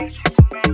내 세상